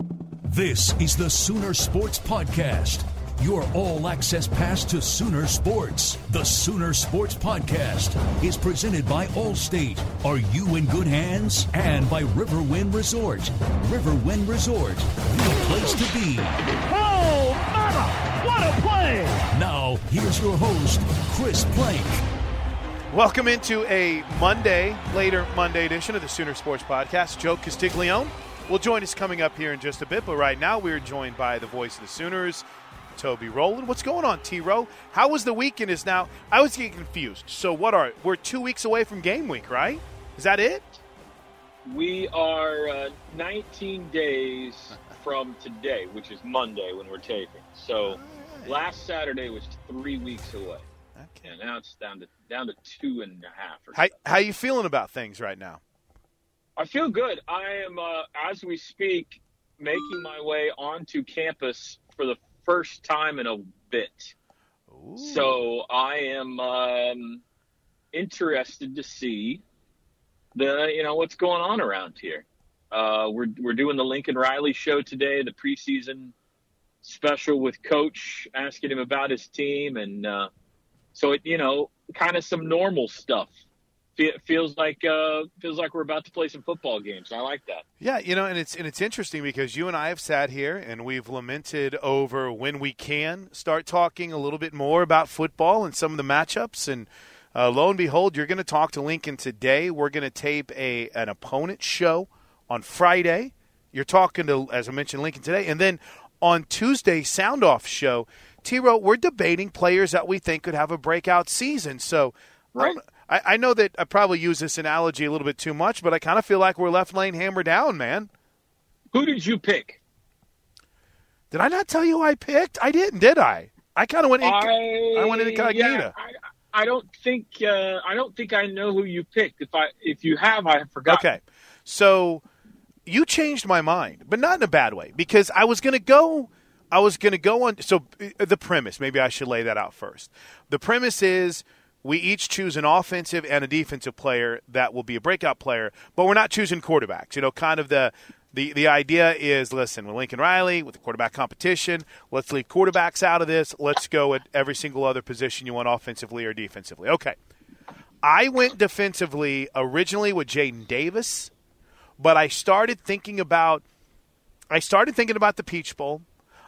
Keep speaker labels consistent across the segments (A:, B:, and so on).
A: This is the Sooner Sports Podcast. Your all access pass to Sooner Sports. The Sooner Sports Podcast is presented by Allstate. Are you in good hands? And by Riverwind Resort. Riverwind Resort, the place to be.
B: Oh, mama! What a play!
A: Now, here's your host, Chris Plank.
C: Welcome into a Monday, later Monday edition of the Sooner Sports Podcast. Joe Castiglione will join us coming up here in just a bit, but right now we're joined by the voice of the Sooners, Toby Rowland. What's going on, T Row? How was the weekend? Is now I was getting confused. So what are we're two weeks away from game week, right? Is that it?
D: We are uh, 19 days from today, which is Monday when we're taping. So last Saturday was three weeks away.
C: Okay.
D: And now it's down to down to two and a half. Or
C: How how you feeling about things right now?
D: I feel good. I am, uh, as we speak, making my way onto campus for the first time in a bit. So I am um, interested to see the you know what's going on around here. Uh, we're we're doing the Lincoln Riley show today, the preseason special with Coach, asking him about his team, and uh, so it you know kind of some normal stuff. Fe- feels like uh, feels like we're about to play some football games. I like that.
C: Yeah, you know, and it's and it's interesting because you and I have sat here and we've lamented over when we can start talking a little bit more about football and some of the matchups. And uh, lo and behold, you're going to talk to Lincoln today. We're going to tape a an opponent show on Friday. You're talking to, as I mentioned, Lincoln today, and then on Tuesday, sound off show. T-Row, we're debating players that we think could have a breakout season. So, don't-
D: Right.
C: I, I know that I probably use this analogy a little bit too much, but I kind of feel like we're left lane hammer down, man.
D: Who did you pick?
C: Did I not tell you who I picked? I didn't, did I? I kind of went. inc-
D: I,
C: I went incognito.
D: Yeah, I, I don't think uh, I don't think I know who you picked. If I if you have, I have forgotten.
C: Okay, so you changed my mind, but not in a bad way because I was going to go. I was going to go on. So uh, the premise, maybe I should lay that out first. The premise is we each choose an offensive and a defensive player that will be a breakout player, but we're not choosing quarterbacks. You know, kind of the the the idea is listen with Lincoln Riley with the quarterback competition. Let's leave quarterbacks out of this. Let's go at every single other position you want offensively or defensively. Okay. I went defensively originally with Jaden Davis, but I started thinking about I started thinking about the Peach Bowl.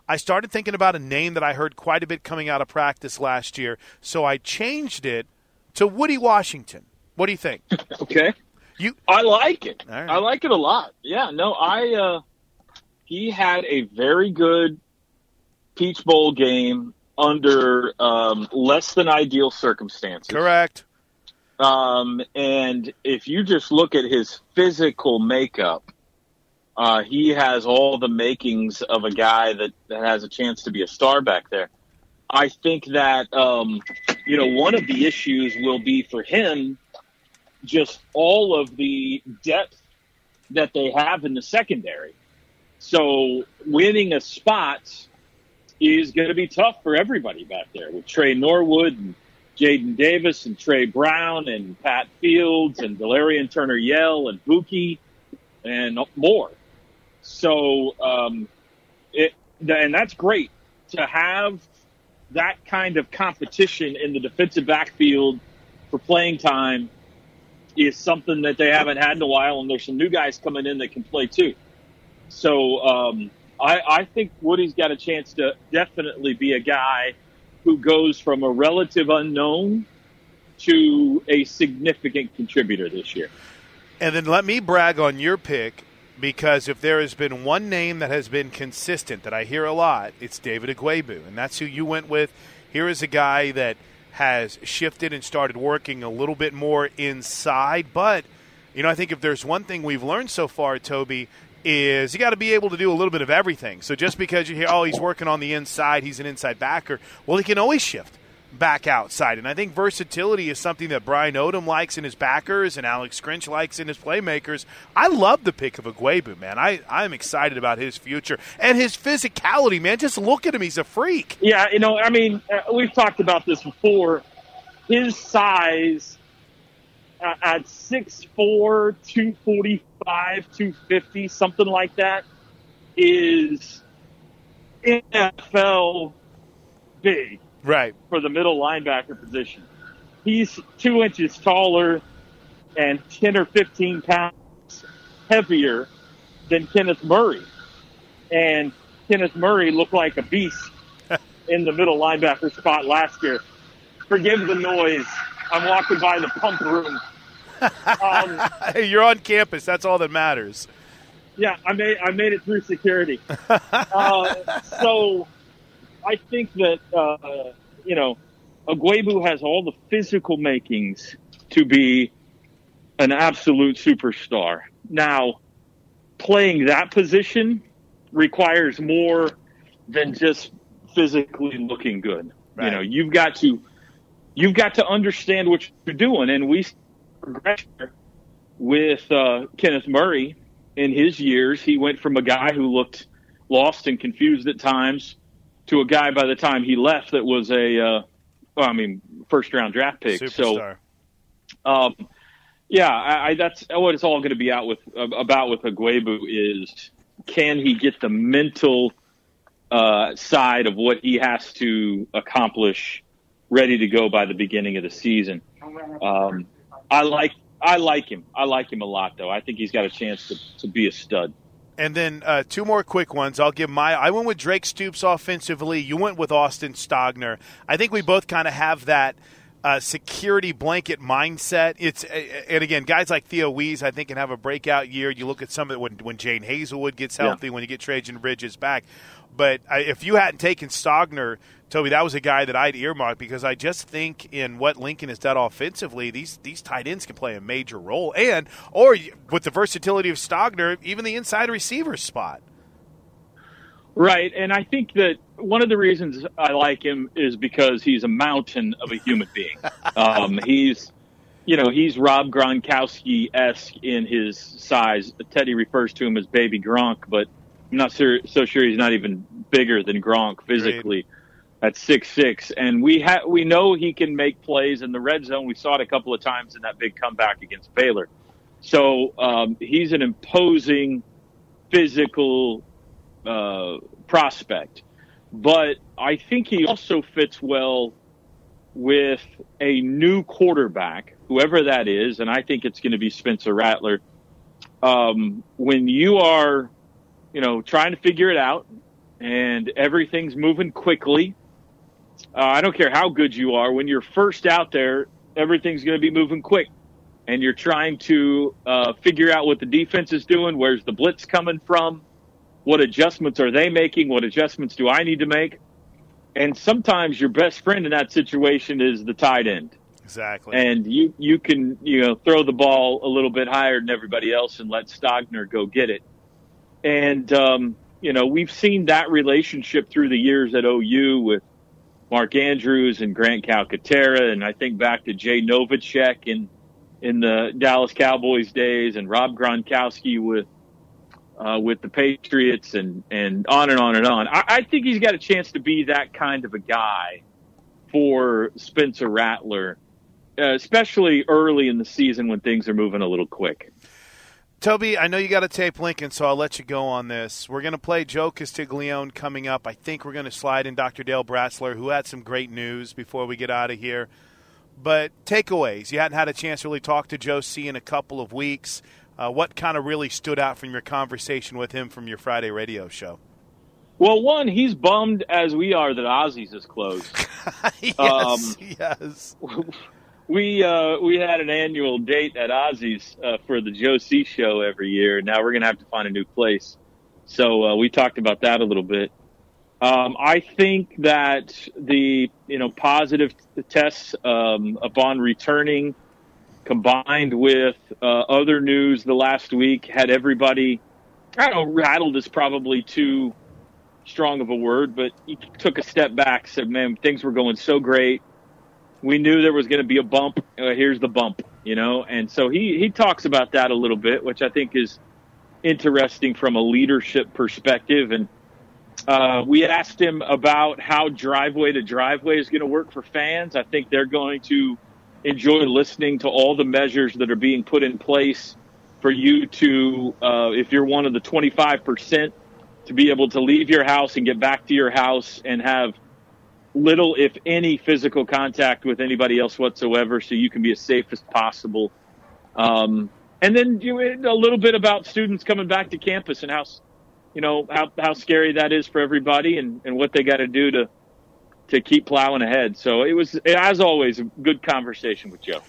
C: I started thinking about a name that I heard quite a bit coming out of practice last year, so I changed it to Woody Washington. What do you think?
D: Okay.
C: You
D: I like it.
C: Right.
D: I like it a lot. Yeah. No, I. Uh, he had a very good Peach Bowl game under um, less than ideal circumstances.
C: correct?
D: Um, and if you just look at his physical makeup, uh, he has all the makings of a guy that, that has a chance to be a star back there. I think that, um, you know, one of the issues will be for him just all of the depth that they have in the secondary. So winning a spot is going to be tough for everybody back there with Tre Norwood and Jaden Davis and Tre Brown and Pat Fields and Delarrin Turner Yell and Bookie and more. So, um, it, and that's great to have that kind of competition in the defensive backfield for playing time is something that they haven't had in a while, and there's some new guys coming in that can play too. So um, I, I think Woody's got a chance to definitely be a guy who goes from a relative unknown to a significant contributor this year.
C: And then let me brag on your pick because if there has been one name that has been consistent that I hear a lot, it's David Ugwoegbu, and that's who you went with. Here is a guy that has shifted and started working a little bit more inside, but you know, I think if there's one thing we've learned so far, Toby, is you got to be able to do a little bit of everything. So just because you hear, oh, he's working on the inside, he's an inside backer, well, he can always shift back outside. And I think versatility is something that Brian Odom likes in his backers and Alex Grinch likes in his playmakers. I love the pick of Ugwoegbu, man. I, I'm excited about his future and his physicality, man. Just look at him. He's a freak.
D: Yeah, you know, I mean, uh, we've talked about this before. His size uh, at 6'4", 245, 250, something like that, is NFL big
C: right
D: for the middle linebacker position. He's two inches taller and 10 or 15 pounds heavier than Kenneth Murray. And Kenneth Murray looked like a beast in the middle linebacker spot last year. Forgive the noise. I'm walking by the pump room.
C: Um, you're on campus. That's all that matters.
D: Yeah, I made I made it through security. uh, so I think that uh, you know, Ugwoegbu has all the physical makings to be an absolute superstar. Now, playing that position requires more than just physically looking good. Right. You know, you've got to you've got to understand what you're doing, and we progression with uh, Kenneth Murray in his years. He went from a guy who looked lost and confused at times to a guy by the time he left that was a, uh, well, I mean, first round draft pick.
C: Superstar.
D: So, um, yeah, I, I, that's what it's all going to be out with about with Ugwoegbu is can he get the mental uh, side of what he has to accomplish ready to go by the beginning of the season. Um, I like I like him. I like him a lot, though. I think he's got a chance to, to be a stud.
C: And then uh, two more quick ones. I'll give my. I went with Drake Stoops offensively. You went with Austin Stogner. I think we both kind of have that uh, security blanket mindset. It's and again, guys like Theo Wease, I think, can have a breakout year. You look at some of it when when Jadon Haselwood gets healthy, yeah. when you get Trejan Bridges back. But I, if you hadn't taken Stogner, Toby, that was a guy that I'd earmark because I just think in what Lincoln has done offensively, these these tight ends can play a major role, and or with the versatility of Stogner, even the inside receiver spot.
D: Right, and I think that one of the reasons I like him is because he's a mountain of a human being. um, he's, you know, he's Rob Gronkowski esque in his size. Teddy refers to him as Baby Gronk, but I'm not so, so sure he's not even bigger than Gronk physically. Right at six six, and we ha- we know he can make plays in the red zone. We saw it a couple of times in that big comeback against Baylor. So um, he's an imposing physical uh, prospect, but I think he also fits well with a new quarterback, whoever that is, and I think it's going to be Spencer Rattler. Um, when you are, you know, trying to figure it out and everything's moving quickly uh, I don't care how good you are. When you're first out there, everything's going to be moving quick, and you're trying to uh, figure out what the defense is doing. Where's the blitz coming from? What adjustments are they making? What adjustments do I need to make? And sometimes your best friend in that situation is the tight end.
C: Exactly.
D: And you you can you know throw the ball a little bit higher than everybody else and let Stogner go get it. And um, you know we've seen that relationship through the years at OU with Mark Andrews and Grant Calcaterra, and I think back to Jay Novacek in in the Dallas Cowboys days, and Rob Gronkowski with uh, with the Patriots, and and on and on and on. I, I think he's got a chance to be that kind of a guy for Spencer Rattler, uh, especially early in the season when things are moving a little quick.
C: Toby, I know you got to tape Lincoln, so I'll let you go on this. We're going to play Joe Castiglione coming up. I think we're going to slide in Dr. Dale Bratzler, who had some great news before we get out of here. But takeaways. You hadn't had a chance to really talk to Joe C in a couple of weeks. Uh, what kind of really stood out from your conversation with him from your Friday radio show?
D: Well, one, he's bummed as we are that Ozzy's is closed.
C: yes, um, yes.
D: we uh, we had an annual date at Ozzy's uh, for the Joe C show every year. Now we're gonna have to find a new place. So uh, we talked about that a little bit. Um, I think that the you know positive tests um, upon returning, combined with uh, other news the last week, had everybody. I don't know, rattled is probably too strong of a word, but he took a step back, said, "Man, things were going so great we knew there was going to be a bump. Uh, here's the bump, you know. And so he he talks about that a little bit, which I think is interesting from a leadership perspective. And uh, we asked him about how driveway to driveway is going to work for fans. I think they're going to enjoy listening to all the measures that are being put in place for you to, uh, if you're one of the 25 percent, to be able to leave your house and get back to your house and have little, if any, physical contact with anybody else whatsoever, so you can be as safe as possible. Um, and then a little bit about students coming back to campus and how, you know, how, how scary that is for everybody and, and what they got to do to to keep plowing ahead. So it was, as always, a good conversation with Joe.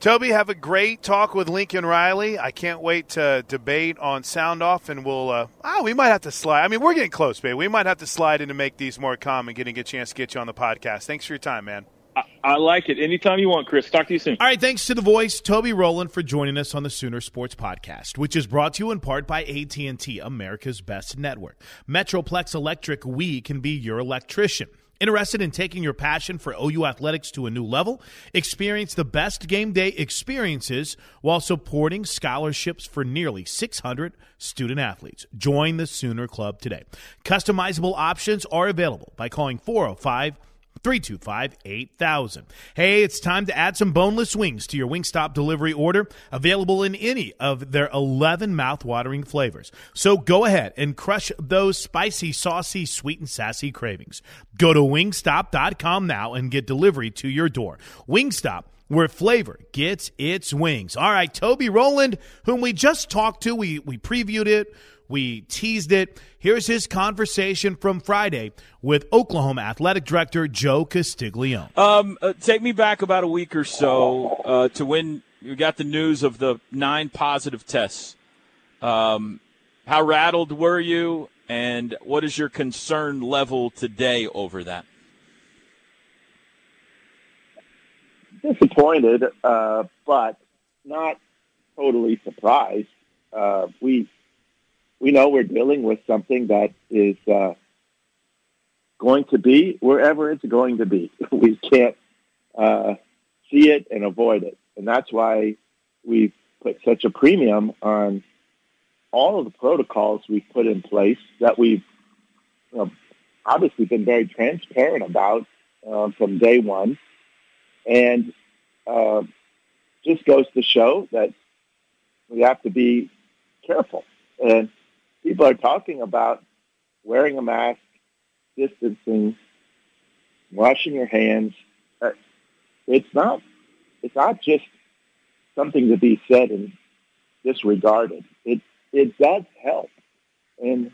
C: Toby, have a great talk with Lincoln Riley. I can't wait to debate on sound off, and we'll. Uh, oh, we might have to slide. I mean, we're getting close, babe. We might have to slide in to make these more common, getting a chance to get you on the podcast. Thanks for your time, man.
D: I, I like it. Anytime you want, Chris. Talk to you soon.
E: All right. Thanks to the voice, Toby Rowland, for joining us on the Sooner Sports Podcast, which is brought to you in part by AT and T, America's best network. Metroplex Electric. We can be your electrician. Interested in taking your passion for OU athletics to a new level? Experience the best game day experiences while supporting scholarships for nearly 600 student athletes. Join the Sooner Club today. Customizable options are available by calling 405 325 8000. Hey, it's time to add some boneless wings to your Wingstop delivery order, available in any of their 11 mouth-watering flavors. So go ahead and crush those spicy, saucy, sweet, and sassy cravings. Go to wingstop.com now and get delivery to your door. Wingstop where flavor gets its wings. All right, Toby Rowland, whom we just talked to, we, we previewed it, we teased it. Here's his conversation from Friday with Oklahoma Athletic Director Joe Castiglione.
F: Um, uh, take me back about a week or so uh, to when you got the news of the nine positive tests. Um, how rattled were you, and what is your concern level today over that?
G: Disappointed, uh, but not totally surprised. Uh, we we know we're dealing with something that is uh, going to be wherever it's going to be. We can't uh, see it and avoid it. And that's why we've put such a premium on all of the protocols we've put in place that we've you know, obviously been very transparent about uh, from day one. And uh, just goes to show that we have to be careful. And people are talking about wearing a mask, distancing, washing your hands. Uh, it's not. It's not just something to be said and disregarded. It it does help, and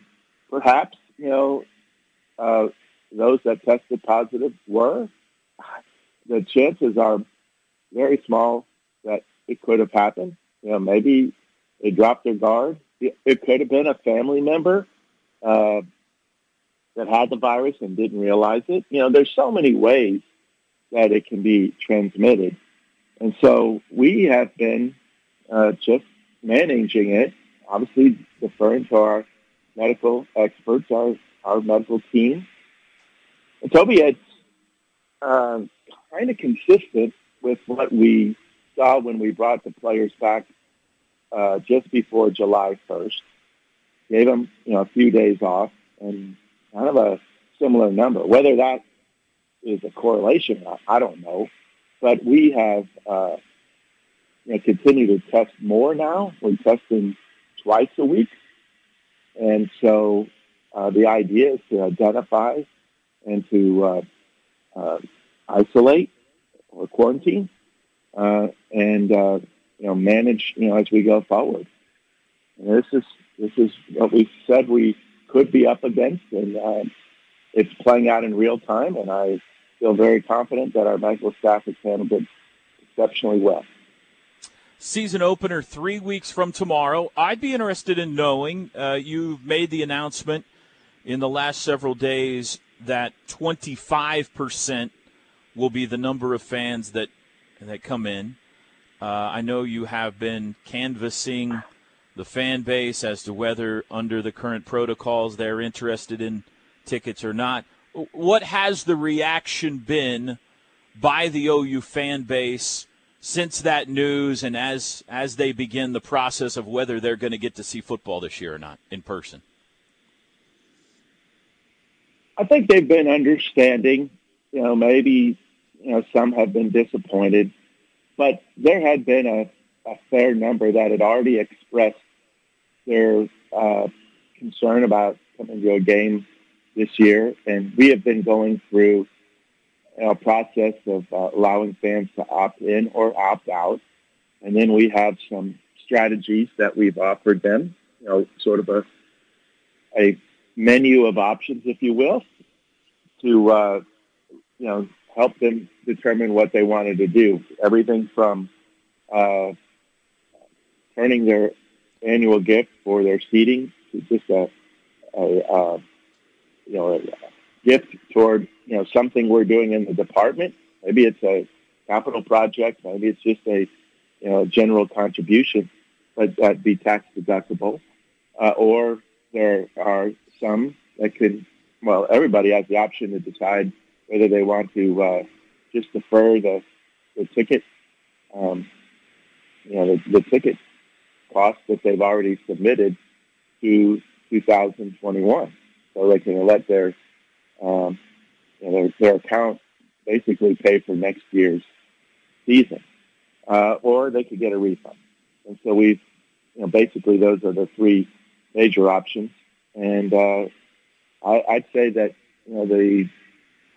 G: perhaps you know uh, those that tested positive were. The chances are very small that it could have happened. You know, maybe they dropped their guard it could have been a family member uh, that had the virus and didn't realize it. You know, there's so many ways that it can be transmitted. And so we have been uh, just managing it, obviously deferring to our medical experts, our, our medical team. And Toby, it's um, kind of consistent with what we saw when we brought the players back uh, just before July 1st. Gave them, you know, a few days off and kind of a similar number. Whether that is a correlation, I don't know. But we have uh, you know, to test more now. We're testing twice a week. And so uh, the idea is to identify and to uh, uh, isolate or quarantine and you know manage you know as we go forward. And this is this is what we said we could be up against, and uh, it's playing out in real time. And I feel very confident that our medical staff has handled it exceptionally well.
F: Season opener three weeks from tomorrow. I'd be interested in knowing. Uh, you've made the announcement in the last several days that 25% will be the number of fans that that come in. Uh, I know you have been canvassing the fan base as to whether, under the current protocols, they're interested in tickets or not. What has the reaction been by the OU fan base since that news, and as as they begin the process of whether they're going to get to see football this year or not in person?
G: I think they've been understanding. You know, maybe you know some have been disappointed, but there had been a, a fair number that had already expressed their uh, concern about coming to a game this year, and we have been going through a process of uh, allowing fans to opt in or opt out, and then we have some strategies that we've offered them. You know, sort of a a menu of options, if you will, to uh, you know help them determine what they wanted to do. Everything from uh, turning their annual gift for their seating to just a, a, a you know a gift toward you know something we're doing in the department. Maybe it's a capital project. Maybe it's just a you know general contribution, but that be tax deductible. Uh, or there are some that could well, everybody has the option to decide whether they want to uh, just defer the, the ticket, um, you know, the, the ticket cost that they've already submitted to 2021, so they can let their um, you know, their, their account basically pay for next year's season, uh, or they could get a refund. And so we've, you know, basically those are the three major options. And uh, I, I'd say that you know the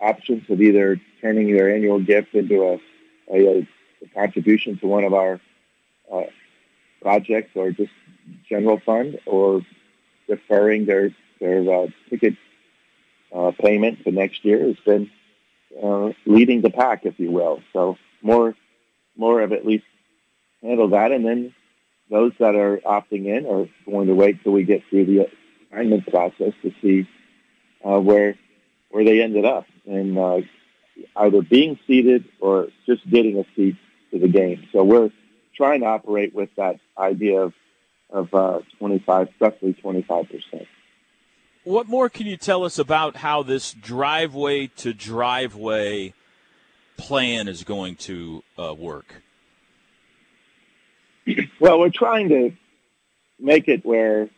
G: options of either turning your annual gift into a, a, a contribution to one of our uh, projects or just general fund or deferring their their uh, ticket uh, payment for next year has been uh, leading the pack, if you will. So more more have at least handle that, and then those that are opting in are going to wait till we get through the assignment process to see uh, where where they ended up, and uh, either being seated or just getting a seat to the game. So we're trying to operate with that idea of of uh, 25, roughly 25 percent.
F: What more can you tell us about how this driveway to driveway plan is going to uh, work?
G: Well, we're trying to make it where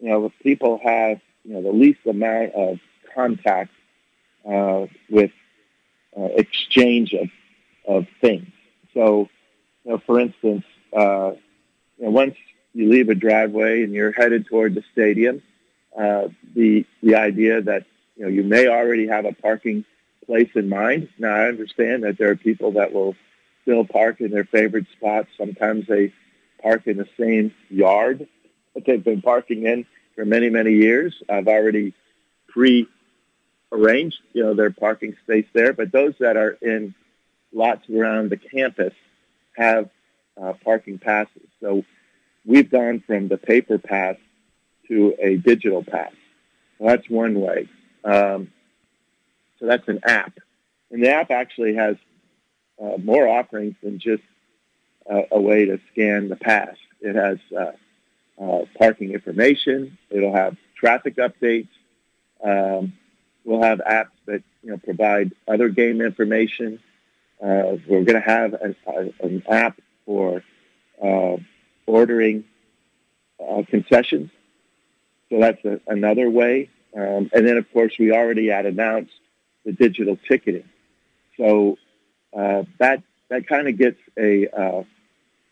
G: you know people have you know the least amount of contact uh, with uh, exchange of of things. So, you know, for instance, uh, you know, once you leave a driveway and you're headed toward the stadium, uh, the the idea that you know you may already have a parking place in mind. Now, I understand that there are people that will still park in their favorite spots. Sometimes they park in the same yard that they've been parking in for many, many years. I've already pre-arranged, you know, their parking space there. But those that are in lots around the campus have uh, parking passes. So we've gone from the paper pass to a digital pass. That's one way. Um, so that's an app. And the app actually has uh, more offerings than just uh, a way to scan the pass. It has uh, uh, parking information. It'll have traffic updates. Um, we'll have apps that you know provide other game information. Uh, we're going to have an, an, app for uh, ordering uh, concessions. So that's a, another way. Um, and then, of course, we already had announced the digital ticketing. So uh, that that kind of gets a uh,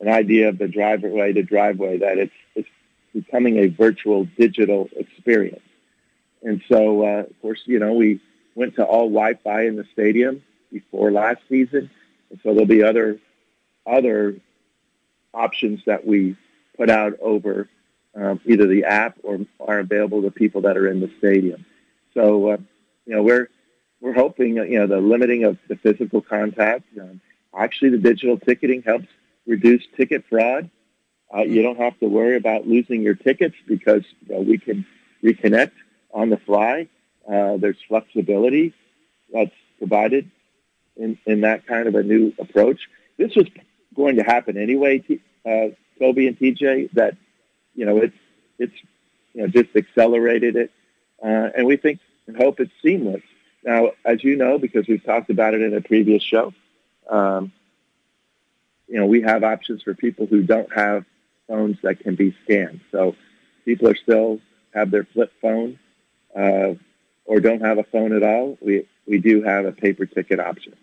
G: an idea of the driveway to driveway that it's it's becoming a virtual digital experience. And so, uh, of course, you know, we went to all Wi-Fi in the stadium before last season, and so there'll be other other options that we put out over um, either the app or are available to people that are in the stadium. So, uh, you know, we're we're hoping, you know, the limiting of the physical contact. Um, actually, the digital ticketing helps reduce ticket fraud. Uh, you don't have to worry about losing your tickets because you know, we can reconnect on the fly. Uh, there's flexibility that's provided in, in that kind of a new approach. This was going to happen anyway, uh, Toby and TJ. That you know it's it's you know just accelerated it, uh, and we think and hope it's seamless. Now, as you know, because we've talked about it in a previous show, um, you know, we have options for people who don't have phones that can be scanned. So people are still have their flip phone uh, or don't have a phone at all. We we do have a paper ticket option.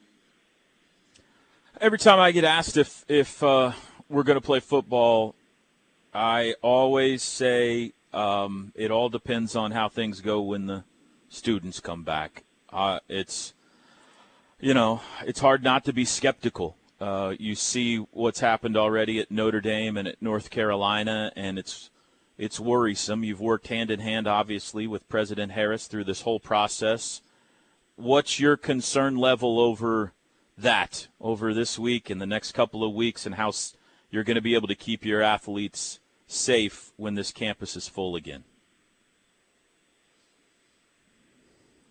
F: Every time I get asked if if uh, we're going to play football, I always say um, it all depends on how things go when the students come back. Uh, it's you know it's hard not to be skeptical. Uh, you see what's happened already at Notre Dame and at North Carolina, and it's it's worrisome. You've worked hand in hand, obviously, with President Harris through this whole process. What's your concern level over that over this week and the next couple of weeks, and how you're going to be able to keep your athletes safe when this campus is full again?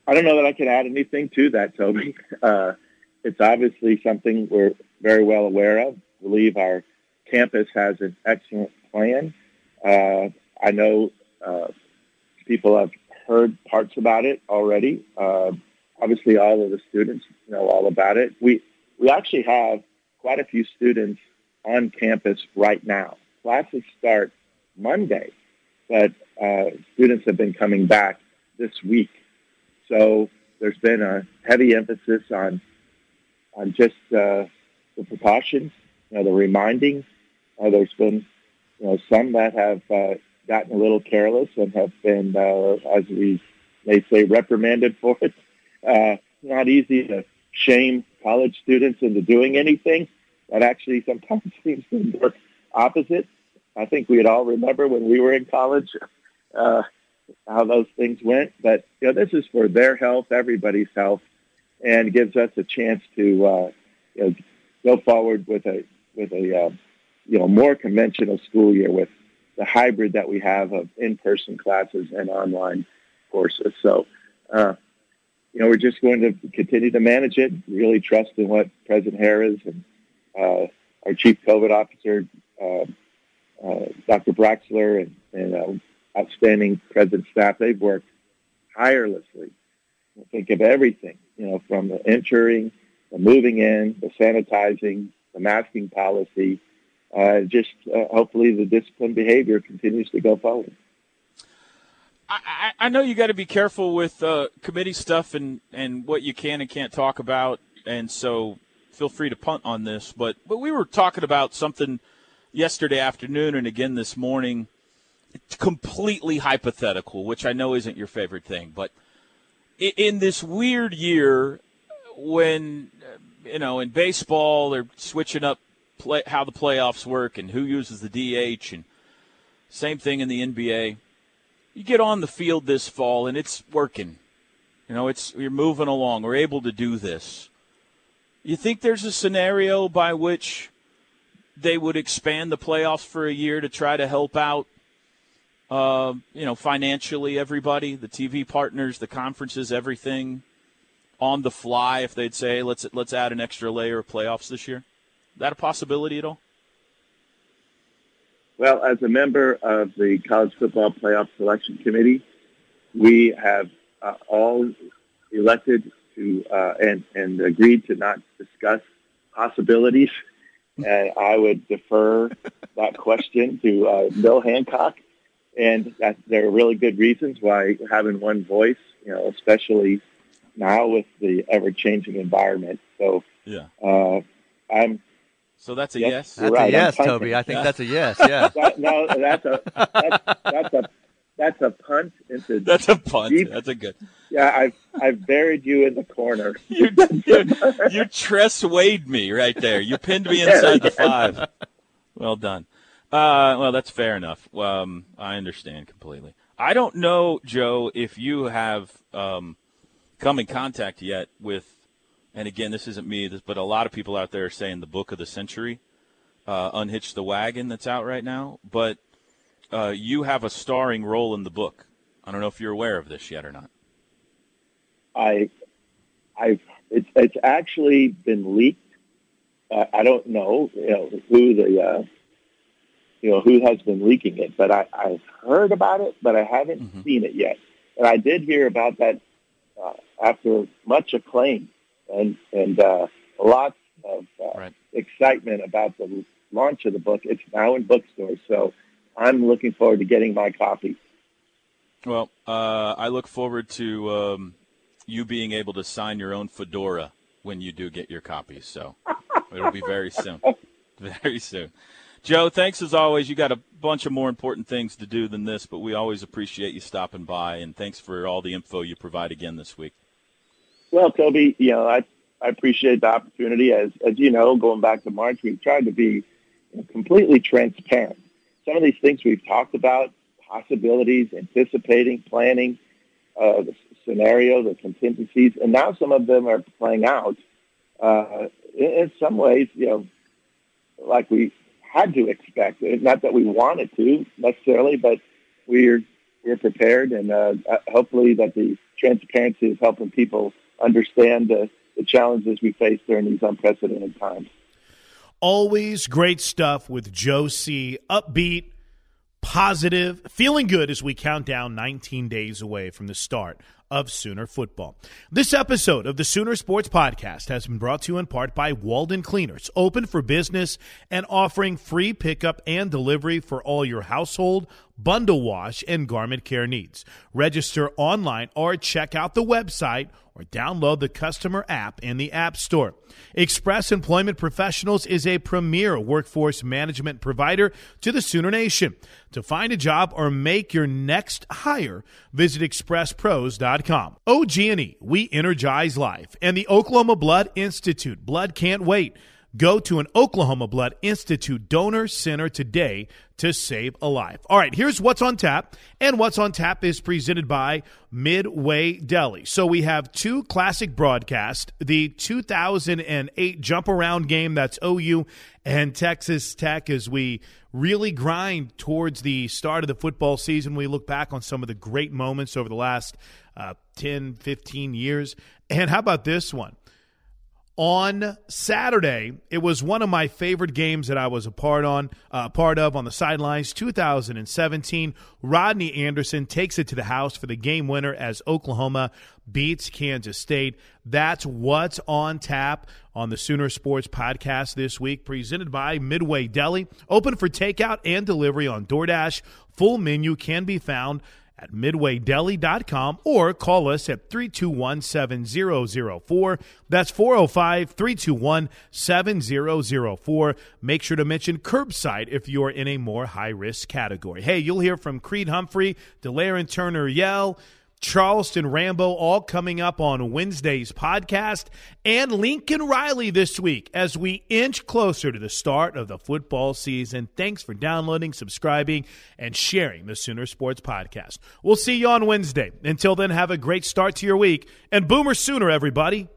G: I don't know that I can add anything to that, Toby. Uh, it's obviously something we're very well aware of. I believe our campus has an excellent plan. Uh, I know uh, people have heard parts about it already. Uh, obviously, all of the students know all about it. We we actually have quite a few students on campus right now. Classes start Monday, but uh, students have been coming back this week. So there's been a heavy emphasis on on just uh, the precautions, you know, the reminding. Uh, there's been you know some that have uh, gotten a little careless and have been, uh, as we may say, reprimanded for it. Uh, not easy to shame college students into doing anything. That actually sometimes seems to work opposite. I think we'd all remember when we were in college. Uh, how those things went. But you know, this is for their health, everybody's health, and gives us a chance to uh, you know, go forward with a with a uh, you know more conventional school year with the hybrid that we have of in-person classes and online courses. So. Uh, you know, we're just going to continue to manage it. Really trust in what President Harris and uh, our Chief COVID Officer, uh, uh, Dr. Bratzler, and, and uh, outstanding president staff. They've worked tirelessly. Think of everything, you know, from the entering, the moving in, the sanitizing, the masking policy. Uh, just uh, hopefully the disciplined behavior continues to go forward.
F: I, I know you got to be careful with uh, committee stuff and, and what you can and can't talk about, and so feel free to punt on this. But but we were talking about something yesterday afternoon and again this morning completely hypothetical, which I know isn't your favorite thing, but in this weird year when you know in baseball they're switching up play, how the playoffs work and who uses the DH and same thing in the NBA. You get on the field this fall and it's working. You know, it's you're moving along. We're able to do this. You think there's a scenario by which they would expand the playoffs for a year to try to help out uh, you know, financially, everybody, the TV partners, the conferences, everything on the fly. If they'd say, let's let's add an extra layer of playoffs this year, that a possibility at all?
G: Well, as a member of the College Football Playoff Selection Committee, we have uh, all elected to uh, and, and agreed to not discuss possibilities. And I would defer that question to uh, Bill Hancock. And that, there are really good reasons why having one voice, you know, especially now with the ever-changing environment. So,
F: yeah,
G: uh, I'm.
F: So that's a yes. yes.
H: That's
G: right,
H: a yes, Toby. I think that's a yes. Yeah.
G: that, no, that's a that's, that's a that's a punt into.
F: That's a punt. Deep, that's a good.
G: Yeah, I've I've buried you in the corner.
F: you you, you Tress Way'd me right there. You pinned me inside the five. Well done. Uh, well, that's fair enough. Um, I understand completely. I don't know, Joe, if you have um, come in contact yet with, and again, this isn't me, but a lot of people out there are saying the book of the century, uh, Unhitch the Wagon, that's out right now. But uh, you have a starring role in the book. I don't know if you're aware of this yet or not.
G: I, I, it's it's actually been leaked. Uh, I don't know, you know who the, uh, you know who has been leaking it, but I, I've heard about it, but I haven't mm-hmm. seen it yet. And I did hear about that uh, after much acclaim and and uh, lots of uh, right. excitement about the launch of the book. It's now in bookstores, so I'm looking forward to getting my copy.
F: Well, uh, I look forward to um, you being able to sign your own fedora when you do get your copies. So it'll be very soon. Very soon. Joe, thanks as always. You got a bunch of more important things to do than this, but we always appreciate you stopping by, and thanks for all the info you provide again this week.
G: Well, Toby, you know, I, I appreciate the opportunity. As, as you know, going back to March, we've tried to be completely transparent. Some of these things we've talked about, possibilities, anticipating, planning, uh, the scenario, the contingencies, and now some of them are playing out. Uh, in, in some ways, you know, like we had to expect. Not that we wanted to necessarily, but we're we're prepared, and uh, uh, hopefully that the transparency is helping people understand the, the challenges we face during these unprecedented times.
C: Always great stuff with Joe C. Upbeat, positive, feeling good as we count down 19 days away from the start of Sooner football. This episode of the Sooner Sports Podcast has been brought to you in part by Walden Cleaners, open for business and offering free pickup and delivery for all your household, bundle wash, and garment care needs. Register online or check out the website or download the customer app in the App Store. Express Employment Professionals is a premier workforce management provider to the Sooner Nation. To find a job or make your next hire, visit expresspros.com. OG&E, oh, we energize life. And the Oklahoma Blood Institute, Blood Can't Wait. Go to an Oklahoma Blood Institute donor center today to save a life. All right, here's what's on tap. And what's on tap is presented by Midway Deli. So we have two classic broadcasts the 2008 jump around game that's OU and Texas Tech as we really grind towards the start of the football season. We look back on some of the great moments over the last uh, 10, 15 years. And how about this one? on Saturday. It was one of my favorite games that I was a part on, uh, part of on the sidelines. 2017, Rodney Anderson takes it to the house for the game winner as Oklahoma beats Kansas State. That's what's on tap on the Sooner Sports Podcast this week, presented by Midway Deli. Open for takeout and delivery on DoorDash. Full menu can be found at midwaydeli.com or call us at 321 7004. That's 405 321 7004. Make sure to mention curbside if you're in a more high risk category. Hey, you'll hear from Creed Humphrey, Delarrin Turner Yell. Charleston Rambo, all coming up on Wednesday's podcast, and Lincoln Riley this week as we inch closer to the start of the football season. Thanks for downloading, subscribing, and sharing the Sooner Sports Podcast. We'll see you on Wednesday. Until then, have a great start to your week, and Boomer Sooner, everybody.